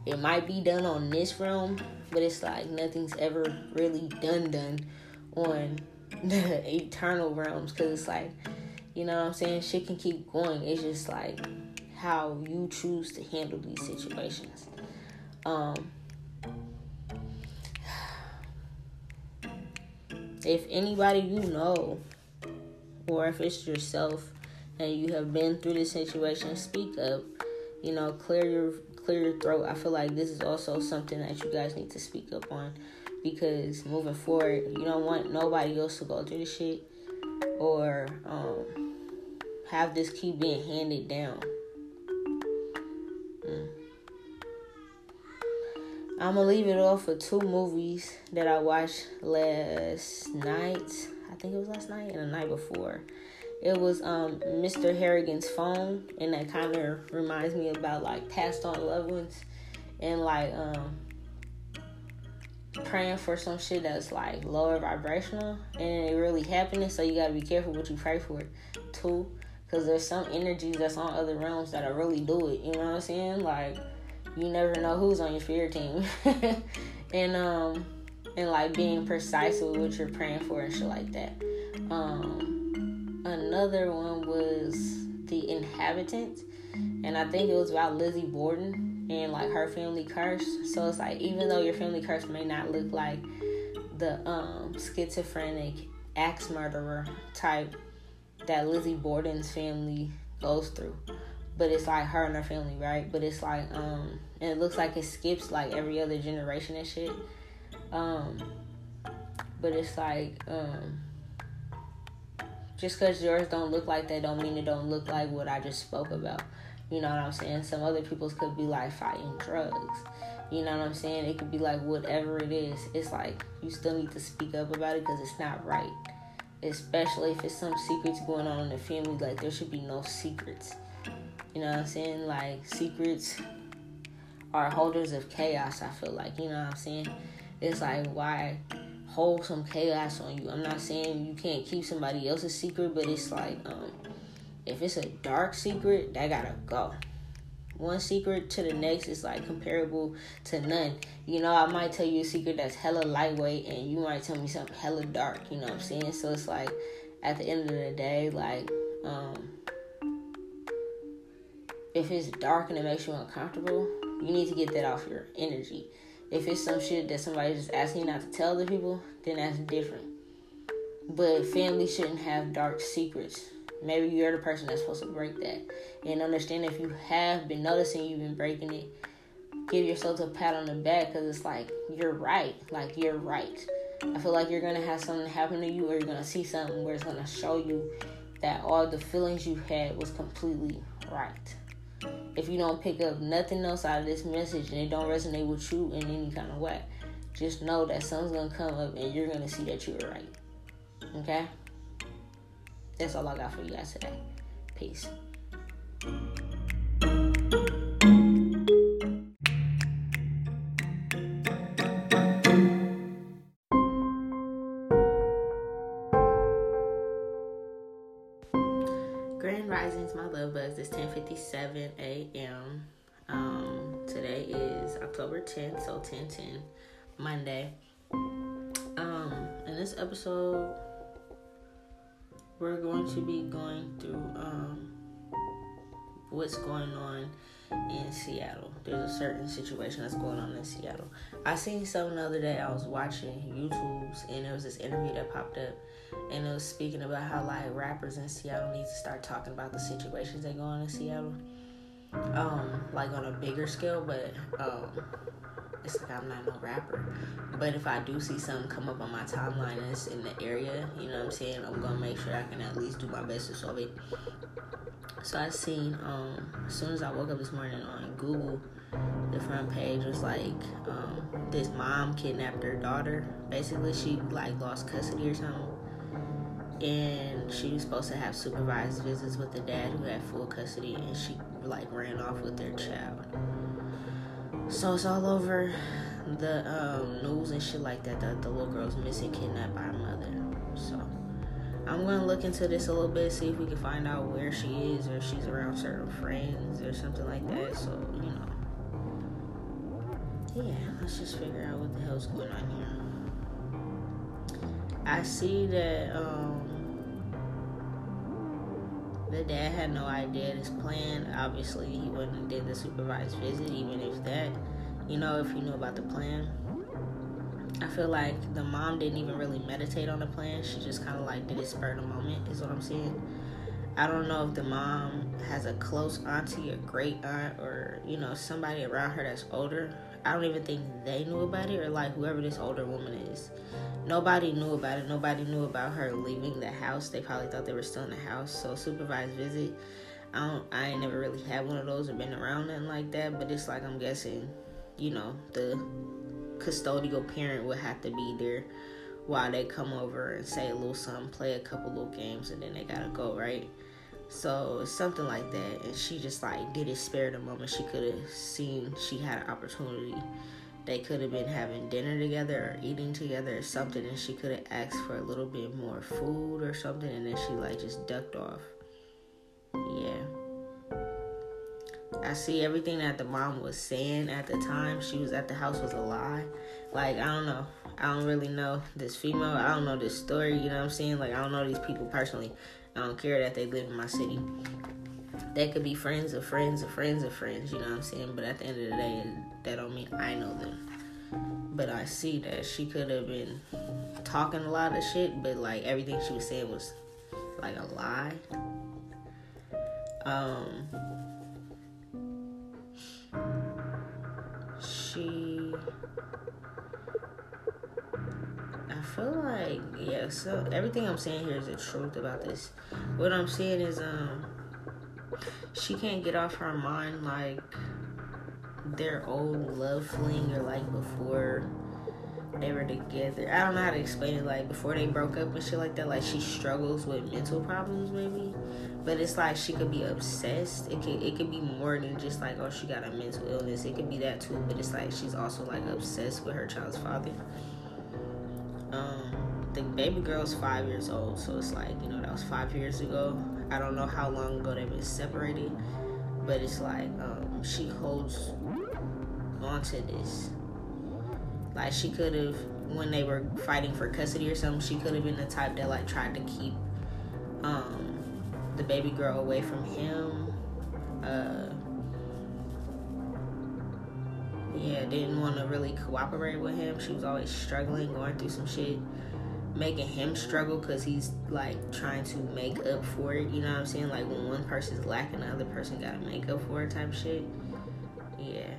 it might be done on this realm, but it's like nothing's ever really done done on the eternal realms because it's like you know what I'm saying shit can keep going. It's just like how you choose to handle these situations. Um, if anybody you know, or if it's yourself and you have been through this situation, speak up. You know, clear your clear your throat. I feel like this is also something that you guys need to speak up on because moving forward, you don't want nobody else to go through the shit or um, have this keep being handed down. I'm gonna leave it off for two movies that I watched last night. I think it was last night and the night before. It was um, Mr. Harrigan's phone, and that kind of reminds me about like passed on loved ones and like um, praying for some shit that's like lower vibrational and it really happening. So you gotta be careful what you pray for too, because there's some energies that's on other realms that are really do it. You know what I'm saying? Like you never know who's on your spirit team, and um and like being precise with what you're praying for and shit like that. Um, another one was The Inhabitant, and I think it was about Lizzie Borden and like her family curse. So it's like even though your family curse may not look like the um, schizophrenic axe murderer type that Lizzie Borden's family goes through. But it's like her and her family, right? But it's like, um, and it looks like it skips like every other generation and shit. Um, but it's like, um, just because yours don't look like that don't mean it don't look like what I just spoke about. You know what I'm saying? Some other people's could be like fighting drugs. You know what I'm saying? It could be like whatever it is. It's like you still need to speak up about it because it's not right. Especially if it's some secrets going on in the family. Like there should be no secrets. You know what I'm saying? Like secrets are holders of chaos. I feel like you know what I'm saying. It's like why hold some chaos on you. I'm not saying you can't keep somebody else's secret, but it's like um, if it's a dark secret, that gotta go. One secret to the next is like comparable to none. You know, I might tell you a secret that's hella lightweight, and you might tell me something hella dark. You know what I'm saying? So it's like at the end of the day, like um, if it's dark and it makes you uncomfortable, you need to get that off your energy. If it's some shit that somebody's just asking you not to tell the people, then that's different. But family shouldn't have dark secrets. Maybe you're the person that's supposed to break that. And understand if you have been noticing you've been breaking it, give yourself a pat on the back because it's like, you're right. Like, you're right. I feel like you're going to have something happen to you or you're going to see something where it's going to show you that all the feelings you had was completely right if you don't pick up nothing else out of this message and it don't resonate with you in any kind of way, just know that something's gonna come up and you're gonna see that you were right. Okay? That's all I got for you guys today. Peace. 10:57 a.m. Um, today is October 10th, so 10:10, Monday. Um, in this episode, we're going to be going through um what's going on in Seattle. There's a certain situation that's going on in Seattle. I seen something the other day. I was watching YouTube's and there was this interview that popped up and it was speaking about how like rappers in Seattle need to start talking about the situations that go on in Seattle. Um, like on a bigger scale, but um it's like I'm not no rapper. But if I do see something come up on my timeline it's in the area, you know what I'm saying, I'm gonna make sure I can at least do my best to solve it. So I seen um as soon as I woke up this morning on Google, the front page was like um, this mom kidnapped her daughter. Basically, she like lost custody or something and she was supposed to have supervised visits with the dad who had full custody, and she like ran off with their child. So it's all over the um, news and shit like that. That the little girl's missing, kidnapped by her mother. So I'm gonna look into this a little bit, see if we can find out where she is, or she's around certain friends or something like that. So you know, yeah, let's just figure out what the hell's going on here. I see that um, the dad had no idea this plan. Obviously, he wouldn't have did the supervised visit, even if that, you know, if he knew about the plan. I feel like the mom didn't even really meditate on the plan. She just kind of like did it spur the moment, is what I'm saying. I don't know if the mom has a close auntie or great aunt or, you know, somebody around her that's older. I don't even think they knew about it or like whoever this older woman is. Nobody knew about it. Nobody knew about her leaving the house. They probably thought they were still in the house. So supervised visit. I don't I ain't never really had one of those or been around nothing like that, but it's like I'm guessing, you know, the custodial parent would have to be there while they come over and say a little something, play a couple little games, and then they gotta go, right? So something like that. And she just like did it spare the moment. She could have seen she had an opportunity. They could have been having dinner together or eating together or something, and she could have asked for a little bit more food or something, and then she like just ducked off. Yeah. I see everything that the mom was saying at the time she was at the house was a lie. Like, I don't know. I don't really know this female. I don't know this story. You know what I'm saying? Like, I don't know these people personally. I don't care that they live in my city. They could be friends of friends of friends of friends. You know what I'm saying? But at the end of the day, that don't mean I know them. But I see that she could have been talking a lot of shit, but like everything she was saying was like a lie. Um she I feel like yeah, so everything I'm saying here is the truth about this. What I'm saying is um she can't get off her mind like their old love fling or like before they were together. I don't know how to explain it. Like before they broke up and shit like that. Like she struggles with mental problems, maybe. But it's like she could be obsessed. It could it could be more than just like oh she got a mental illness. It could be that too. But it's like she's also like obsessed with her child's father. Um, the baby girl's five years old, so it's like you know that was five years ago. I don't know how long ago they've been separated, but it's like um, she holds onto this like she could have when they were fighting for custody or something, she could have been the type that like tried to keep um the baby girl away from him. Uh yeah, didn't want to really cooperate with him. She was always struggling, going through some shit, making him struggle because he's like trying to make up for it. You know what I'm saying? Like when one person's lacking, the other person got to make up for it type shit. Yeah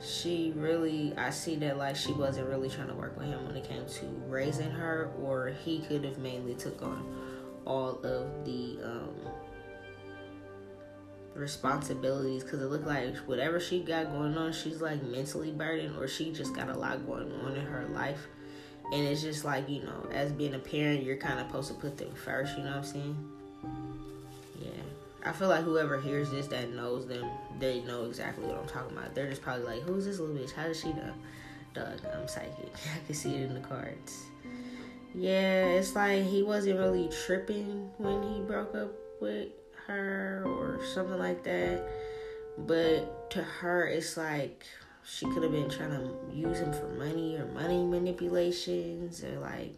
she really i see that like she wasn't really trying to work with him when it came to raising her or he could have mainly took on all of the um responsibilities because it looked like whatever she got going on she's like mentally burdened or she just got a lot going on in her life and it's just like you know as being a parent you're kind of supposed to put them first you know what i'm saying Yeah. I feel like whoever hears this that knows them, they know exactly what I'm talking about. They're just probably like, "Who's this little bitch? How does she know?" Doug, I'm psychic. I can see it in the cards. Yeah, it's like he wasn't really tripping when he broke up with her or something like that. But to her, it's like she could have been trying to use him for money or money manipulations or like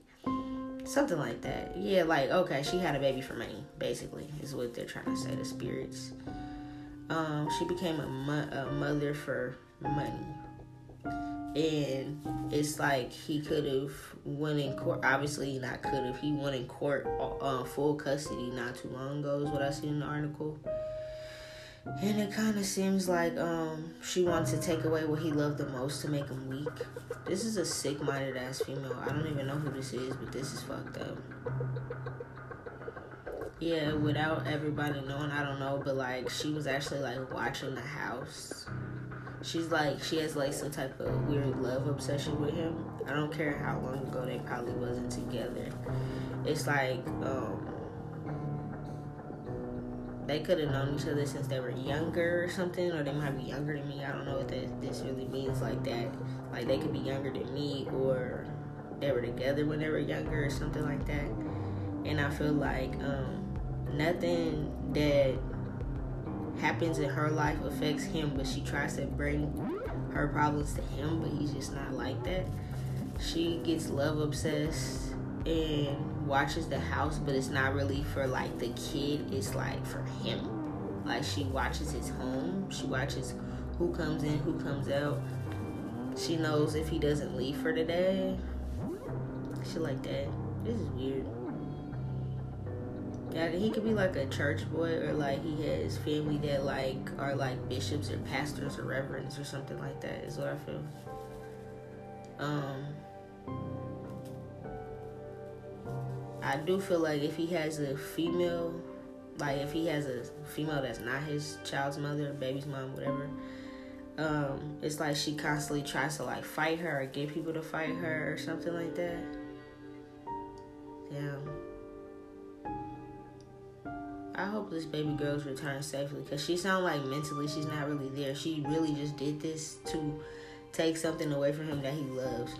Something like that. Yeah, like okay, she had a baby for money. Basically, is what they're trying to say. The spirits. Um, she became a, mo- a mother for money, and it's like he could have went in court. Obviously, not could have. He went in court uh, full custody not too long ago. Is what I see in the article and it kind of seems like um, she wants to take away what he loved the most to make him weak. This is a sick minded ass female. I don't even know who this is, but this is fucked up. Yeah, without everybody knowing, I don't know, but like she was actually like watching the house she's like she has like some type of weird love obsession with him. I don't care how long ago they probably wasn't together. It's like um they could have known each other since they were younger or something, or they might be younger than me. I don't know what that, this really means like that. Like they could be younger than me, or they were together when they were younger, or something like that. And I feel like um, nothing that happens in her life affects him, but she tries to bring her problems to him, but he's just not like that. She gets love obsessed and watches the house, but it's not really for like the kid, it's like for him. Like she watches his home, she watches who comes in, who comes out. She knows if he doesn't leave for the day. She like that. This is weird. Yeah, he could be like a church boy or like he has family that like are like bishops or pastors or reverends or something like that is what I feel. Um I do feel like if he has a female like if he has a female that's not his child's mother, baby's mom, whatever, um, it's like she constantly tries to like fight her or get people to fight her or something like that. Yeah. I hope this baby girl's returned safely because she sounds like mentally she's not really there. She really just did this to take something away from him that he loves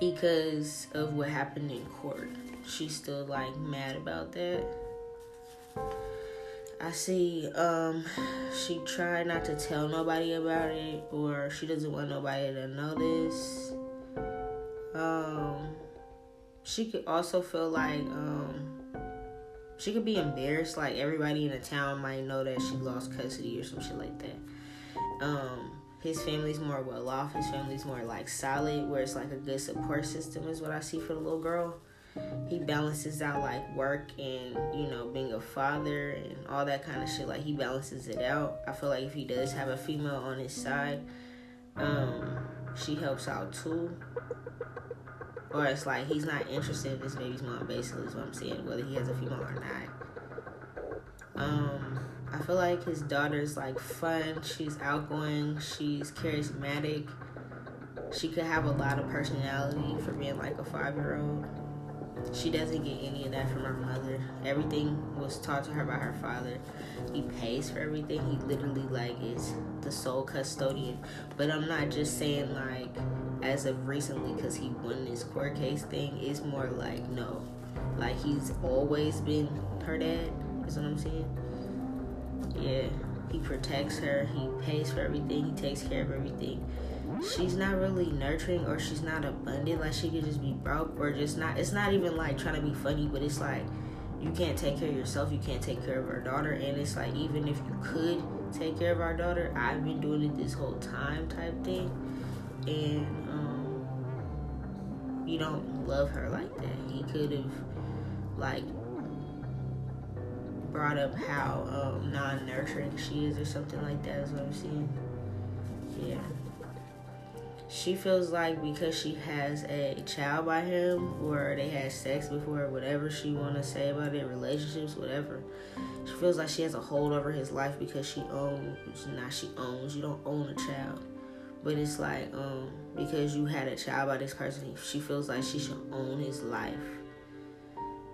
because of what happened in court. She's still like mad about that. I see um she tried not to tell nobody about it or she doesn't want nobody to this. Um she could also feel like um she could be embarrassed. Like everybody in the town might know that she lost custody or some shit like that. Um, his family's more well off. His family's more like solid, where it's like a good support system is what I see for the little girl. He balances out like work and you know being a father and all that kind of shit. Like he balances it out. I feel like if he does have a female on his side, um, she helps out too or it's like he's not interested in this baby's mom. Basically, is what I'm saying. Whether he has a female or not. Um, I feel like his daughter's like fun. She's outgoing. She's charismatic. She could have a lot of personality for being like a five year old. She doesn't get any of that from her mother. Everything was taught to her by her father. He pays for everything. He literally like is the sole custodian. But I'm not just saying like as of recently because he won this court case thing. It's more like no, like he's always been her dad. Is what I'm saying. Yeah, he protects her. He pays for everything. He takes care of everything she's not really nurturing or she's not abundant. Like she could just be broke or just not. It's not even like trying to be funny, but it's like you can't take care of yourself. You can't take care of our daughter, and it's like even if you could take care of our daughter, I've been doing it this whole time type thing, and um, you don't love her like that. He could have like brought up how um, non-nurturing she is or something like that is what I'm saying. Yeah she feels like because she has a child by him or they had sex before whatever she want to say about it relationships whatever she feels like she has a hold over his life because she owns not she owns you don't own a child. But it's like um because you had a child by this person she feels like she should own his life.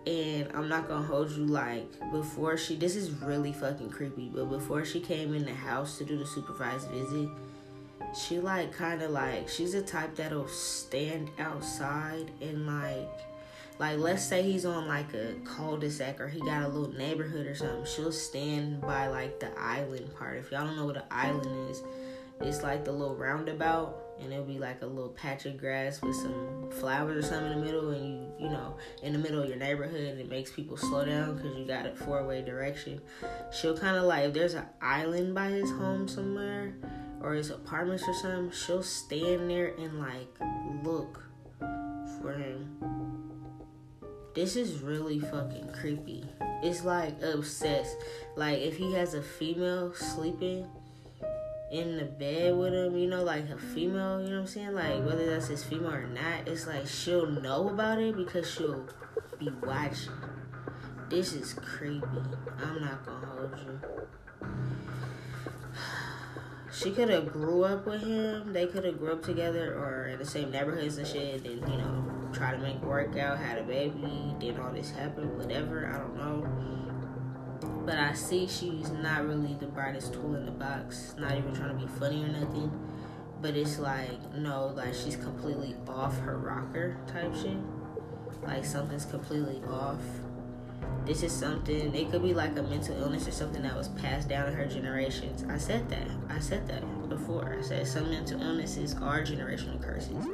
And I'm not gonna hold you like before she this is really fucking creepy but before she came in the house to do the supervised visit she like kind of like she's a type that'll stand outside and like like let's say he's on like a cul-de-sac or he got a little neighborhood or something she'll stand by like the island part. If y'all don't know what an island is it's like the little roundabout and it'll be like a little patch of grass with some flowers or something in the middle and you you know in the middle of your neighborhood and it makes people slow down because you got a four-way direction she'll kind of like if there's an island by his home somewhere or his apartments or something, she'll stand there and like look for him. This is really fucking creepy. It's like obsessed. Like if he has a female sleeping in the bed with him, you know, like a female, you know what I'm saying? Like whether that's his female or not, it's like she'll know about it because she'll be watching. This is creepy. I'm not gonna hold you she could have grew up with him. They could have grew up together or in the same neighborhoods and shit. And you know, try to make work out, had a baby, then all this happened, whatever. I don't know. But I see she's not really the brightest tool in the box. Not even trying to be funny or nothing. But it's like no, like she's completely off her rocker type shit. Like something's completely off this is something it could be like a mental illness or something that was passed down in her generations i said that i said that before i said some mental illnesses are generational curses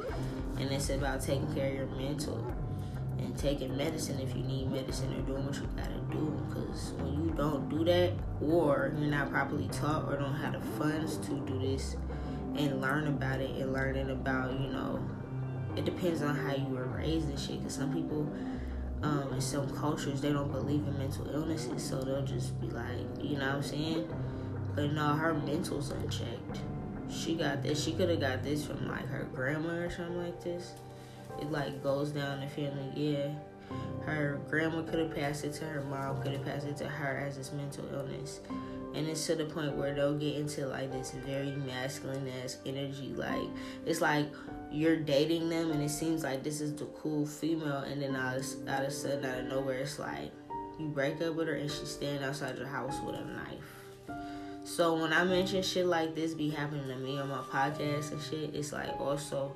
and it's about taking care of your mental and taking medicine if you need medicine or doing what you gotta do because when you don't do that or you're not properly taught or don't have the funds to do this and learn about it and learning about you know it depends on how you were raised and shit because some people um, in some cultures they don't believe in mental illnesses, so they'll just be like, you know what I'm saying? But no, her mental's unchecked. She got this. She could have got this from like her grandma or something like this. It like goes down the family. Yeah, her grandma could have passed it to her mom. Could have passed it to her as this mental illness and it's to the point where they'll get into like this very masculine ass energy like it's like you're dating them and it seems like this is the cool female and then all of, all of a sudden out of nowhere it's like you break up with her and she's standing outside your house with a knife so when i mention shit like this be happening to me on my podcast and shit it's like also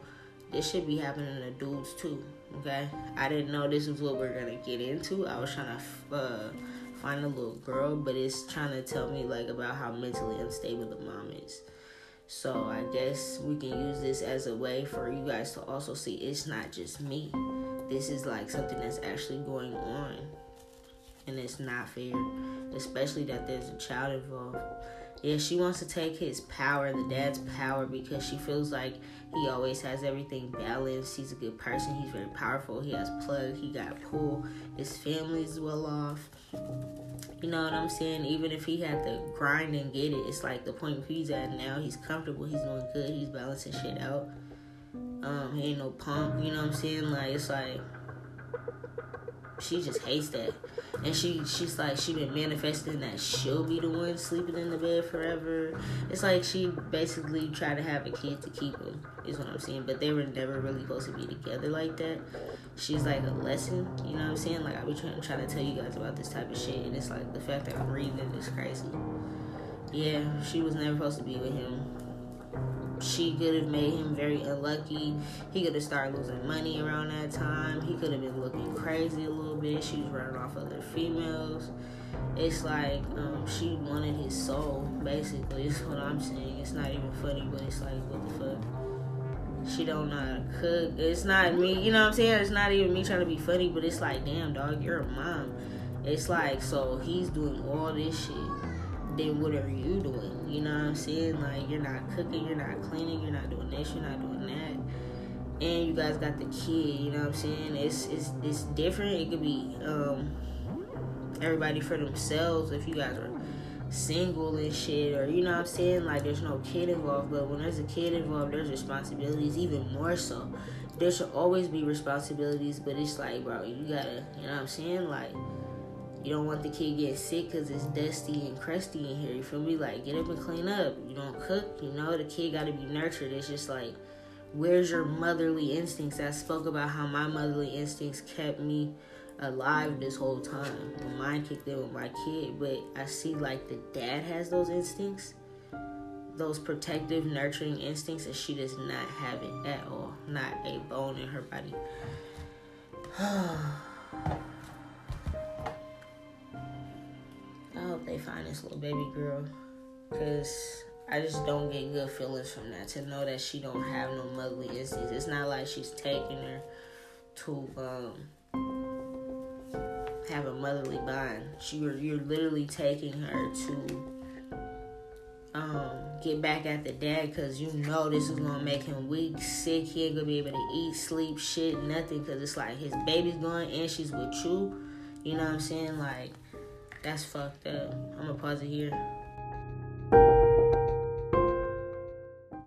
this should be happening to dudes too okay i didn't know this was what we are gonna get into i was trying to uh find a little girl, but it's trying to tell me like about how mentally unstable the mom is. So I guess we can use this as a way for you guys to also see it's not just me. This is like something that's actually going on. And it's not fair. Especially that there's a child involved. Yeah, she wants to take his power, the dad's power, because she feels like he always has everything balanced. He's a good person. He's very powerful. He has plug. He got pull. His family's well off. You know what I'm saying? Even if he had to grind and get it, it's like the point he's at now. He's comfortable. He's doing good. He's balancing shit out. Um, he ain't no punk. You know what I'm saying? Like it's like she just hates that, and she she's like she been manifesting that she'll be the one sleeping in the bed forever. It's like she basically tried to have a kid to keep him. Is what I'm saying. But they were never really supposed to be together like that. She's like a lesson. You know what I'm saying? Like I be trying, trying to tell you guys about this type of shit, and it's like the fact that I'm reading it is crazy. Yeah, she was never supposed to be with him she could have made him very unlucky. He could have started losing money around that time. He could have been looking crazy a little bit. She was running off other females. It's like um, she wanted his soul, basically. Is what I'm saying. It's not even funny, but it's like, what the fuck? She don't know how to cook. It's not me, you know what I'm saying? It's not even me trying to be funny, but it's like, damn, dog, you're a mom. It's like, so he's doing all this shit then what are you doing? You know what I'm saying? Like you're not cooking, you're not cleaning, you're not doing this, you're not doing that. And you guys got the kid, you know what I'm saying? It's it's it's different. It could be um everybody for themselves if you guys are single and shit or you know what I'm saying? Like there's no kid involved, but when there's a kid involved there's responsibilities even more so. There should always be responsibilities, but it's like bro, you gotta you know what I'm saying? Like you don't want the kid get sick because it's dusty and crusty in here. You feel me? Like, get up and clean up. You don't cook, you know, the kid got to be nurtured. It's just like, where's your motherly instincts? I spoke about how my motherly instincts kept me alive this whole time. When mine kicked in with my kid, but I see like the dad has those instincts, those protective, nurturing instincts, and she does not have it at all. Not a bone in her body. hope they find this little baby girl. Cause I just don't get good feelings from that. To know that she don't have no motherly instincts. It's not like she's taking her to um have a motherly bond. She you're literally taking her to um get back at the dad because you know this is gonna make him weak, sick. He ain't gonna be able to eat, sleep, shit, nothing. Because it's like his baby's going and she's with you. You know what I'm saying? Like that's fucked up. I'm gonna pause it here.